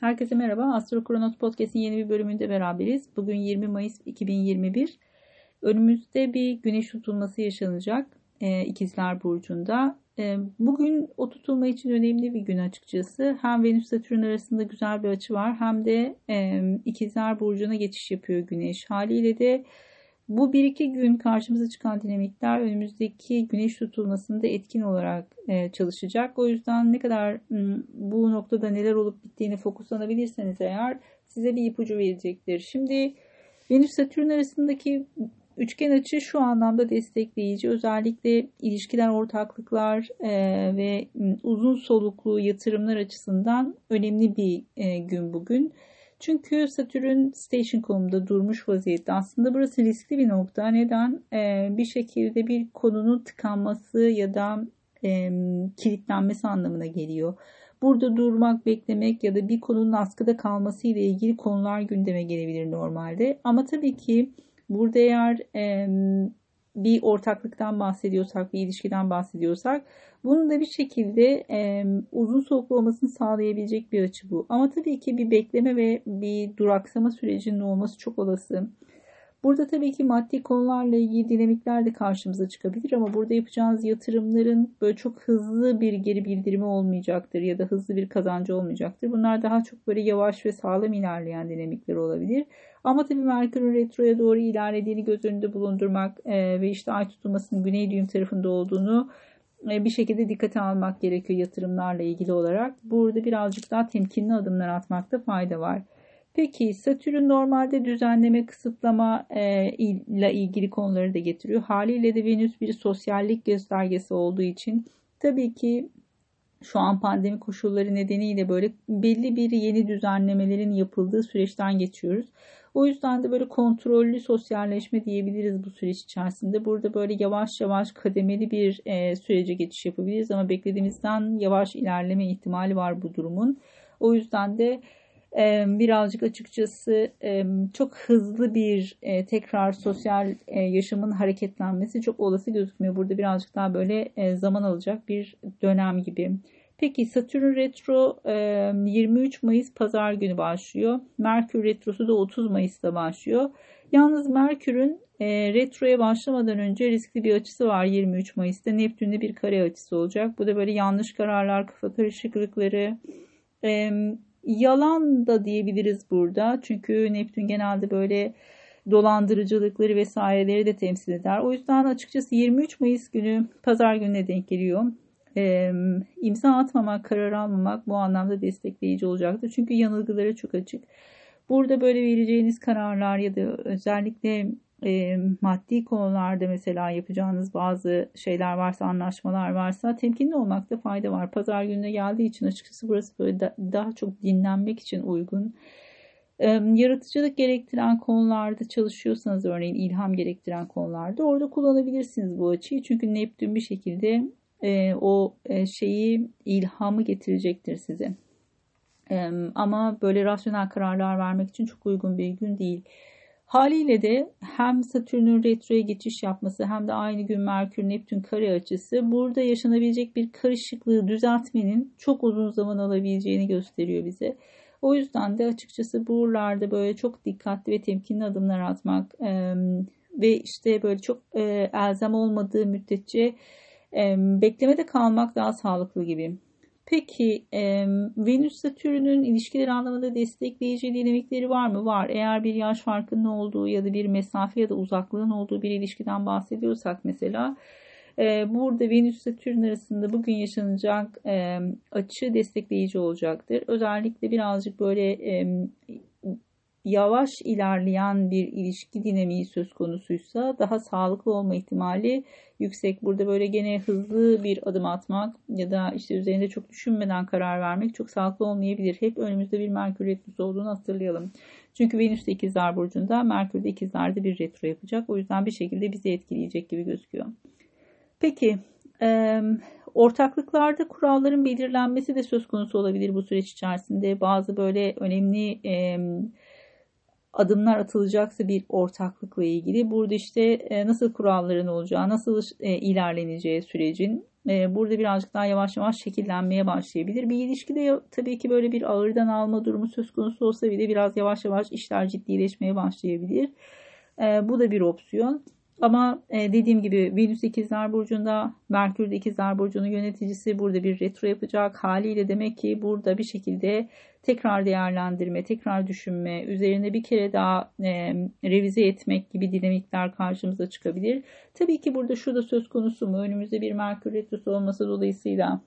Herkese merhaba. Astro Kronos Podcast'in yeni bir bölümünde beraberiz. Bugün 20 Mayıs 2021. Önümüzde bir güneş tutulması yaşanacak e, İkizler Burcu'nda. E, bugün o tutulma için önemli bir gün açıkçası. Hem Venüs Satürn arasında güzel bir açı var hem de e, İkizler Burcu'na geçiş yapıyor güneş. Haliyle de bu bir iki gün karşımıza çıkan dinamikler önümüzdeki güneş tutulmasında etkin olarak e, çalışacak. O yüzden ne kadar bu noktada neler olup bittiğini fokuslanabilirseniz eğer size bir ipucu verecektir. Şimdi Venüs Satürn arasındaki üçgen açı şu anlamda destekleyici. Özellikle ilişkiler, ortaklıklar e, ve uzun soluklu yatırımlar açısından önemli bir e, gün bugün. Çünkü Satürn station konumda durmuş vaziyette. Aslında burası riskli bir nokta. Neden? Ee, bir şekilde bir konunun tıkanması ya da e, kilitlenmesi anlamına geliyor. Burada durmak, beklemek ya da bir konunun askıda kalması ile ilgili konular gündeme gelebilir normalde. Ama tabii ki burada eğer e, bir ortaklıktan bahsediyorsak, bir ilişkiden bahsediyorsak bunun da bir şekilde e, uzun soluklu olmasını sağlayabilecek bir açı bu. Ama tabii ki bir bekleme ve bir duraksama sürecinin olması çok olası. Burada tabii ki maddi konularla ilgili dinamikler de karşımıza çıkabilir ama burada yapacağınız yatırımların böyle çok hızlı bir geri bildirimi olmayacaktır ya da hızlı bir kazancı olmayacaktır. Bunlar daha çok böyle yavaş ve sağlam ilerleyen dinamikler olabilir. Ama tabii Merkür'ün retroya doğru ilerlediğini göz önünde bulundurmak e, ve işte ay tutulmasının güney düğüm tarafında olduğunu e, bir şekilde dikkate almak gerekiyor yatırımlarla ilgili olarak. Burada birazcık daha temkinli adımlar atmakta fayda var. Peki Satürn normalde düzenleme, kısıtlama e, ile ilgili konuları da getiriyor. Haliyle de Venüs bir sosyallik göstergesi olduğu için tabii ki şu an pandemi koşulları nedeniyle böyle belli bir yeni düzenlemelerin yapıldığı süreçten geçiyoruz. O yüzden de böyle kontrollü sosyalleşme diyebiliriz bu süreç içerisinde. Burada böyle yavaş yavaş kademeli bir e, sürece geçiş yapabiliriz ama beklediğimizden yavaş ilerleme ihtimali var bu durumun. O yüzden de e, birazcık açıkçası e, çok hızlı bir e, tekrar sosyal yaşamın hareketlenmesi çok olası gözükmüyor. Burada birazcık daha böyle zaman alacak bir dönem gibi. Peki Satürn retro 23 Mayıs pazar günü başlıyor. Merkür retrosu da 30 Mayıs'ta başlıyor. Yalnız Merkür'ün retroya başlamadan önce riskli bir açısı var 23 Mayıs'ta. Neptün'de bir kare açısı olacak. Bu da böyle yanlış kararlar, kafa karışıklıkları, yalan da diyebiliriz burada. Çünkü Neptün genelde böyle dolandırıcılıkları vesaireleri de temsil eder. O yüzden açıkçası 23 Mayıs günü pazar gününe denk geliyor e, imza atmamak, karar almamak bu anlamda destekleyici olacaktır. Çünkü yanılgıları çok açık. Burada böyle vereceğiniz kararlar ya da özellikle e, maddi konularda mesela yapacağınız bazı şeyler varsa, anlaşmalar varsa temkinli olmakta fayda var. Pazar gününe geldiği için açıkçası burası böyle da, daha çok dinlenmek için uygun. E, yaratıcılık gerektiren konularda çalışıyorsanız örneğin ilham gerektiren konularda orada kullanabilirsiniz bu açıyı. Çünkü Neptün bir şekilde e, o e, şeyi ilhamı getirecektir size. E, ama böyle rasyonel kararlar vermek için çok uygun bir gün değil. Haliyle de hem Satürn'ün retroya geçiş yapması hem de aynı gün Merkür Neptün kare açısı burada yaşanabilecek bir karışıklığı düzeltmenin çok uzun zaman alabileceğini gösteriyor bize. O yüzden de açıkçası buralarda böyle çok dikkatli ve temkinli adımlar atmak e, ve işte böyle çok e, elzem olmadığı müddetçe e, beklemede kalmak daha sağlıklı gibi. Peki e, Venüs Satürn'ün ilişkiler anlamında destekleyici dinamikleri var mı? Var. Eğer bir yaş farkının olduğu ya da bir mesafe ya da uzaklığın olduğu bir ilişkiden bahsediyorsak mesela e, burada Venüs Satürn arasında bugün yaşanacak e, açı destekleyici olacaktır. Özellikle birazcık böyle e, yavaş ilerleyen bir ilişki dinamiği söz konusuysa daha sağlıklı olma ihtimali yüksek. Burada böyle gene hızlı bir adım atmak ya da işte üzerinde çok düşünmeden karar vermek çok sağlıklı olmayabilir. Hep önümüzde bir Merkür retrosu olduğunu hatırlayalım. Çünkü Venüs de ikizler burcunda, Merkür de ikizlerde bir retro yapacak. O yüzden bir şekilde bizi etkileyecek gibi gözüküyor. Peki, e, ortaklıklarda kuralların belirlenmesi de söz konusu olabilir bu süreç içerisinde. Bazı böyle önemli e, adımlar atılacaksa bir ortaklıkla ilgili burada işte e, nasıl kuralların olacağı, nasıl e, ilerleneceği sürecin e, burada birazcık daha yavaş yavaş şekillenmeye başlayabilir. Bir ilişkide tabii ki böyle bir ağırdan alma durumu söz konusu olsa bile biraz yavaş yavaş işler ciddileşmeye başlayabilir. Bu da bir opsiyon. Ama e, dediğim gibi Venüs ikizler burcunda, Merkür de ikizler burcunun yöneticisi burada bir retro yapacak. Haliyle demek ki burada bir şekilde tekrar değerlendirme, tekrar düşünme, üzerine bir kere daha e, revize etmek gibi dinamikler karşımıza çıkabilir. Tabii ki burada şu da söz konusu mu? Önümüzde bir Merkür retrosu olması dolayısıyla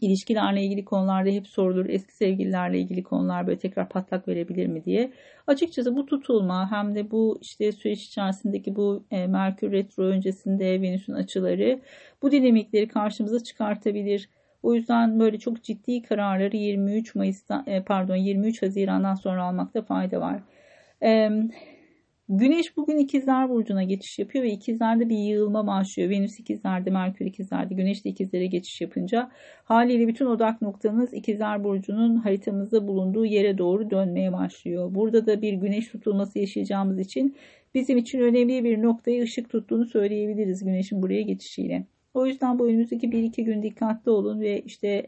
ilişkilerle ilgili konularda hep sorulur. Eski sevgililerle ilgili konular böyle tekrar patlak verebilir mi diye. Açıkçası bu tutulma hem de bu işte süreç içerisindeki bu e, Merkür retro öncesinde Venüs'ün açıları bu dinamikleri karşımıza çıkartabilir. O yüzden böyle çok ciddi kararları 23 Mayıs'ta e, pardon 23 Haziran'dan sonra almakta fayda var. E, Güneş bugün ikizler burcuna geçiş yapıyor ve ikizlerde bir yığılma başlıyor. Venüs ikizlerde, Merkür ikizlerde, Güneş de ikizlere geçiş yapınca haliyle bütün odak noktamız ikizler burcunun haritamızda bulunduğu yere doğru dönmeye başlıyor. Burada da bir güneş tutulması yaşayacağımız için bizim için önemli bir noktaya ışık tuttuğunu söyleyebiliriz güneşin buraya geçişiyle. O yüzden bu önümüzdeki 1-2 gün dikkatli olun ve işte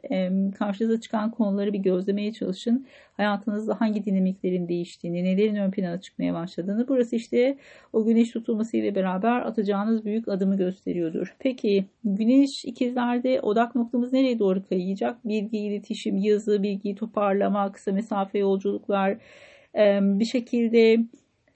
karşınıza çıkan konuları bir gözlemeye çalışın. Hayatınızda hangi dinamiklerin değiştiğini, nelerin ön plana çıkmaya başladığını. Burası işte o güneş tutulması ile beraber atacağınız büyük adımı gösteriyordur. Peki güneş ikizlerde odak noktamız nereye doğru kayacak? Bilgi, iletişim, yazı, bilgiyi toparlama, kısa mesafe yolculuklar, bir şekilde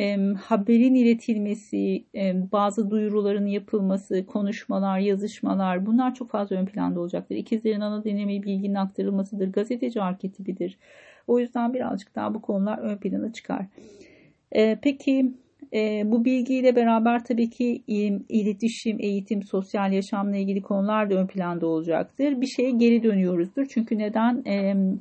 e, haberin iletilmesi, e, bazı duyuruların yapılması, konuşmalar, yazışmalar bunlar çok fazla ön planda olacaktır. İkizlerin ana dinamiği bilginin aktarılmasıdır. Gazeteci arketipidir. O yüzden birazcık daha bu konular ön plana çıkar. E, peki bu bilgiyle beraber tabii ki iletişim, eğitim, sosyal yaşamla ilgili konular da ön planda olacaktır. Bir şeye geri dönüyoruzdur. Çünkü neden?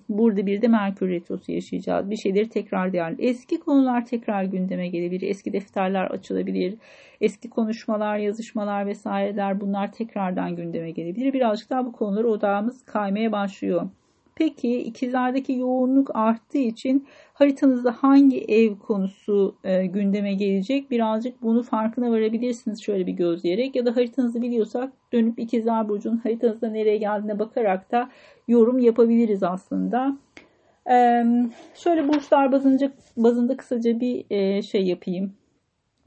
Burada bir de Merkür Retrosu yaşayacağız. Bir şeyleri tekrar değerli. Eski konular tekrar gündeme gelebilir. Eski defterler açılabilir. Eski konuşmalar, yazışmalar vesaireler bunlar tekrardan gündeme gelebilir. Birazcık daha bu konulara odağımız kaymaya başlıyor. Peki ikizlerdeki yoğunluk arttığı için haritanızda hangi ev konusu e, gündeme gelecek birazcık bunu farkına varabilirsiniz şöyle bir gözleyerek ya da haritanızı biliyorsak dönüp ikizler burcunun haritanızda nereye geldiğine bakarak da yorum yapabiliriz aslında. E, şöyle burçlar bazında, bazında kısaca bir e, şey yapayım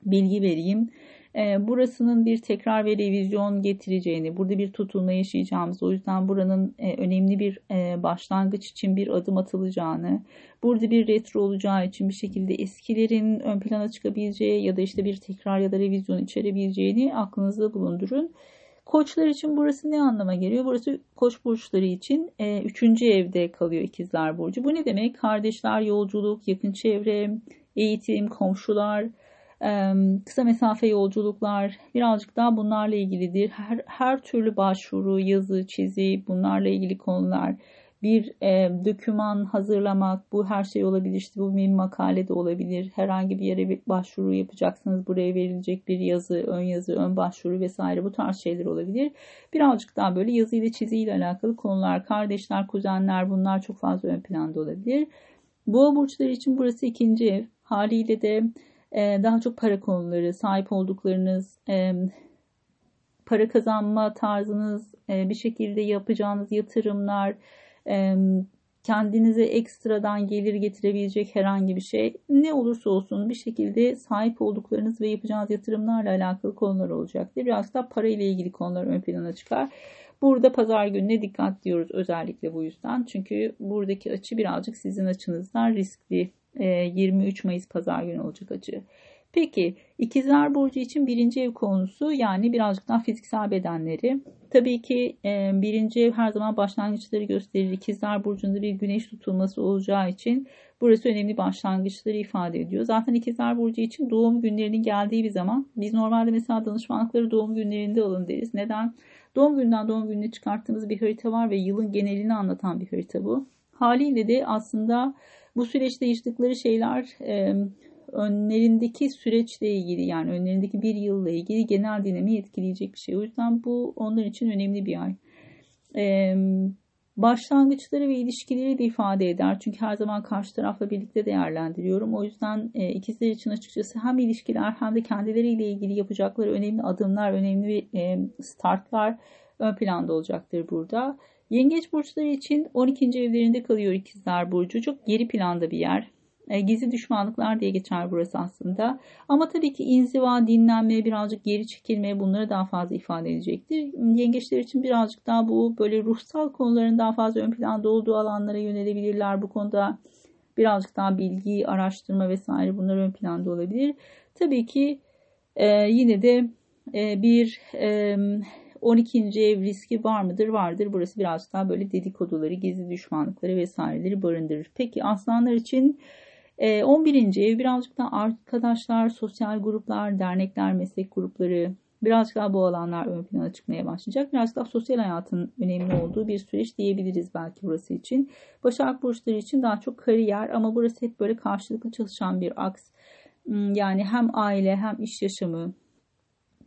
bilgi vereyim. Ee, burasının bir tekrar ve revizyon getireceğini, burada bir tutulma yaşayacağımız, o yüzden buranın e, önemli bir e, başlangıç için bir adım atılacağını, burada bir retro olacağı için bir şekilde eskilerin ön plana çıkabileceği ya da işte bir tekrar ya da revizyon içerebileceğini aklınızda bulundurun. Koçlar için burası ne anlama geliyor? Burası koç burçları için e, üçüncü evde kalıyor ikizler burcu. Bu ne demek? Kardeşler, yolculuk, yakın çevre, eğitim, komşular, kısa mesafe yolculuklar birazcık daha bunlarla ilgilidir. Her, her türlü başvuru, yazı, çizi bunlarla ilgili konular. Bir e, döküman hazırlamak bu her şey olabilir. İşte bu bir makale de olabilir. Herhangi bir yere bir başvuru yapacaksınız. Buraya verilecek bir yazı, ön yazı, ön başvuru vesaire bu tarz şeyler olabilir. Birazcık daha böyle yazı ile çizi ile alakalı konular. Kardeşler, kuzenler bunlar çok fazla ön planda olabilir. Boğa burçları için burası ikinci ev. Haliyle de ee, daha çok para konuları, sahip olduklarınız, para kazanma tarzınız, e, bir şekilde yapacağınız yatırımlar, kendinize ekstradan gelir getirebilecek herhangi bir şey ne olursa olsun bir şekilde sahip olduklarınız ve yapacağınız yatırımlarla alakalı konular olacaktır. Biraz da para ile ilgili konular ön plana çıkar. Burada pazar gününe dikkat diyoruz özellikle bu yüzden. Çünkü buradaki açı birazcık sizin açınızdan riskli 23 ee, Mayıs pazar günü olacak acı. Peki ikizler burcu için birinci ev konusu yani birazcık daha fiziksel bedenleri. Tabii ki e, birinci ev her zaman başlangıçları gösterir. İkizler burcunda bir güneş tutulması olacağı için burası önemli başlangıçları ifade ediyor. Zaten ikizler burcu için doğum günlerinin geldiği bir zaman biz normalde mesela danışmanlıkları doğum günlerinde alın deriz. Neden? Doğum günden doğum gününe çıkarttığımız bir harita var ve yılın genelini anlatan bir harita bu. Haliyle de aslında bu süreçte yaşadıkları şeyler e, önlerindeki süreçle ilgili yani önlerindeki bir yılla ilgili genel dinamiği etkileyecek bir şey. O yüzden bu onlar için önemli bir ay. E, başlangıçları ve ilişkileri de ifade eder. Çünkü her zaman karşı tarafla birlikte değerlendiriyorum. O yüzden e, ikizler için açıkçası hem ilişkiler hem de kendileriyle ilgili yapacakları önemli adımlar, önemli e, startlar ön planda olacaktır burada. Yengeç burçları için 12. evlerinde kalıyor ikizler burcu. Çok geri planda bir yer. E, gizli düşmanlıklar diye geçer burası aslında. Ama tabii ki inziva, dinlenme, birazcık geri çekilme bunları daha fazla ifade edecektir. Yengeçler için birazcık daha bu böyle ruhsal konuların daha fazla ön planda olduğu alanlara yönelebilirler. Bu konuda birazcık daha bilgi, araştırma vesaire bunlar ön planda olabilir. Tabii ki e, yine de e, bir e, 12. ev riski var mıdır? Vardır. Burası birazcık daha böyle dedikoduları, gizli düşmanlıkları vesaireleri barındırır. Peki aslanlar için 11. Ee, ev birazcık da arkadaşlar, sosyal gruplar, dernekler, meslek grupları birazcık daha bu alanlar ön plana çıkmaya başlayacak. Biraz daha sosyal hayatın önemli olduğu bir süreç diyebiliriz belki burası için. Başak burçları için daha çok kariyer ama burası hep böyle karşılıklı çalışan bir aks. Hmm, yani hem aile hem iş yaşamı,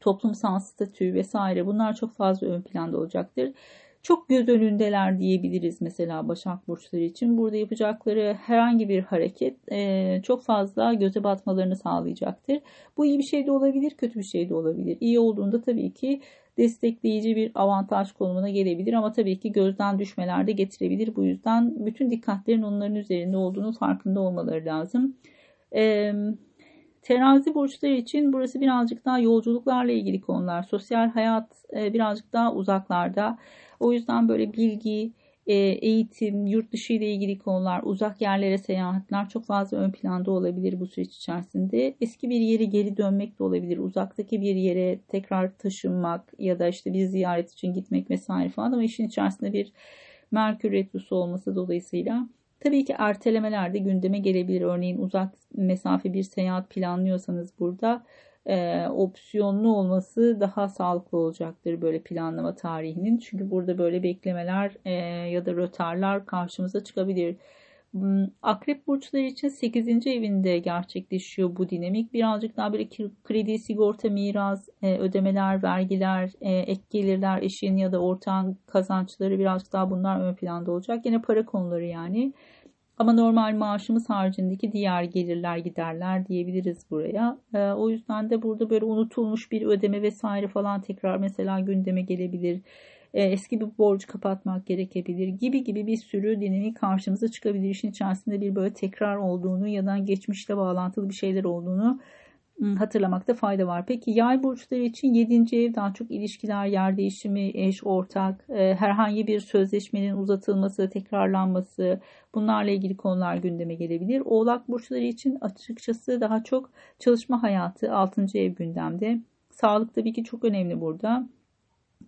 toplumsal statü vesaire bunlar çok fazla ön planda olacaktır çok göz önündeler diyebiliriz mesela Başak Burçları için. Burada yapacakları herhangi bir hareket e, çok fazla göze batmalarını sağlayacaktır. Bu iyi bir şey de olabilir, kötü bir şey de olabilir. İyi olduğunda tabii ki destekleyici bir avantaj konumuna gelebilir ama tabii ki gözden düşmeler de getirebilir. Bu yüzden bütün dikkatlerin onların üzerinde olduğunu farkında olmaları lazım. E, terazi burçları için burası birazcık daha yolculuklarla ilgili konular. Sosyal hayat e, birazcık daha uzaklarda. O yüzden böyle bilgi, e, eğitim, yurt dışı ile ilgili konular, uzak yerlere seyahatler çok fazla ön planda olabilir bu süreç içerisinde. Eski bir yere geri dönmek de olabilir. Uzaktaki bir yere tekrar taşınmak ya da işte bir ziyaret için gitmek vesaire falan ama işin içerisinde bir Merkür Retrosu olması dolayısıyla Tabii ki ertelemeler de gündeme gelebilir. Örneğin uzak mesafe bir seyahat planlıyorsanız burada e, opsiyonlu olması daha sağlıklı olacaktır böyle planlama tarihinin. Çünkü burada böyle beklemeler e, ya da rötarlar karşımıza çıkabilir. Hmm, Akrep burçları için 8. evinde gerçekleşiyor bu dinamik. Birazcık daha böyle kredi, sigorta, miras, e, ödemeler, vergiler, e, ek gelirler, eşin ya da ortağın kazançları birazcık daha bunlar ön planda olacak. Yine para konuları yani. Ama normal maaşımız haricindeki diğer gelirler giderler diyebiliriz buraya. E, o yüzden de burada böyle unutulmuş bir ödeme vesaire falan tekrar mesela gündeme gelebilir. E, eski bir borcu kapatmak gerekebilir gibi gibi bir sürü dinamik karşımıza çıkabilir. İşin içerisinde bir böyle tekrar olduğunu ya da geçmişle bağlantılı bir şeyler olduğunu hatırlamakta fayda var. Peki yay burçları için 7. ev daha çok ilişkiler, yer değişimi, eş, ortak, e, herhangi bir sözleşmenin uzatılması, tekrarlanması bunlarla ilgili konular gündeme gelebilir. Oğlak burçları için açıkçası daha çok çalışma hayatı 6. ev gündemde. Sağlık tabii ki çok önemli burada.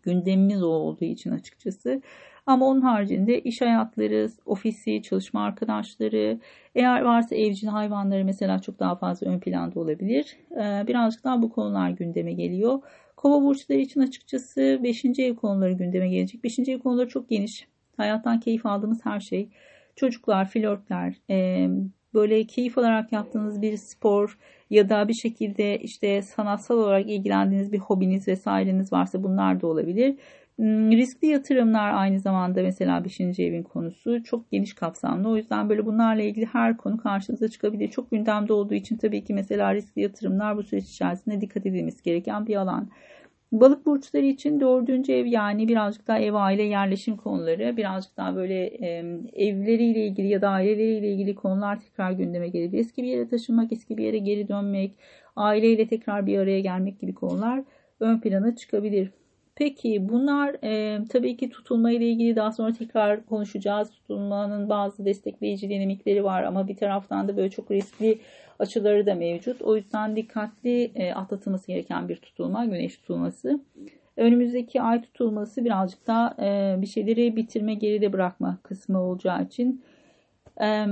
Gündemimiz o olduğu için açıkçası. Ama onun haricinde iş hayatları, ofisi, çalışma arkadaşları, eğer varsa evcil hayvanları mesela çok daha fazla ön planda olabilir. Ee, birazcık daha bu konular gündeme geliyor. Kova burçları için açıkçası 5. ev konuları gündeme gelecek. 5. ev konuları çok geniş. Hayattan keyif aldığımız her şey. Çocuklar, flörtler, e, böyle keyif alarak yaptığınız bir spor ya da bir şekilde işte sanatsal olarak ilgilendiğiniz bir hobiniz vesaireniz varsa bunlar da olabilir. Hmm, riskli yatırımlar aynı zamanda mesela 5. evin konusu çok geniş kapsamlı. O yüzden böyle bunlarla ilgili her konu karşınıza çıkabilir. Çok gündemde olduğu için tabii ki mesela riskli yatırımlar bu süreç içerisinde dikkat edilmesi gereken bir alan. Balık burçları için dördüncü ev yani birazcık daha ev aile yerleşim konuları birazcık daha böyle evleriyle ilgili ya da aileleriyle ilgili konular tekrar gündeme gelebilir. Eski bir yere taşınmak, eski bir yere geri dönmek, aileyle tekrar bir araya gelmek gibi konular ön plana çıkabilir. Peki bunlar e, tabii ki tutulma ile ilgili daha sonra tekrar konuşacağız. Tutulmanın bazı destekleyici dinamikleri var ama bir taraftan da böyle çok riskli açıları da mevcut. O yüzden dikkatli e, atlatılması gereken bir tutulma, güneş tutulması. Önümüzdeki ay tutulması birazcık daha e, bir şeyleri bitirme, geride bırakma kısmı olacağı için e,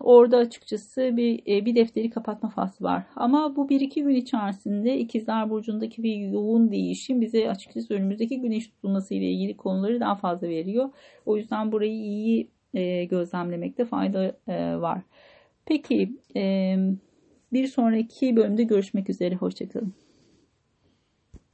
Orada açıkçası bir, bir defteri kapatma faslı var. Ama bu bir iki gün içerisinde ikizler burcundaki bir yoğun değişim bize açıkçası önümüzdeki güneş tutulması ile ilgili konuları daha fazla veriyor. O yüzden burayı iyi gözlemlemekte fayda var. Peki bir sonraki bölümde görüşmek üzere. Hoşçakalın.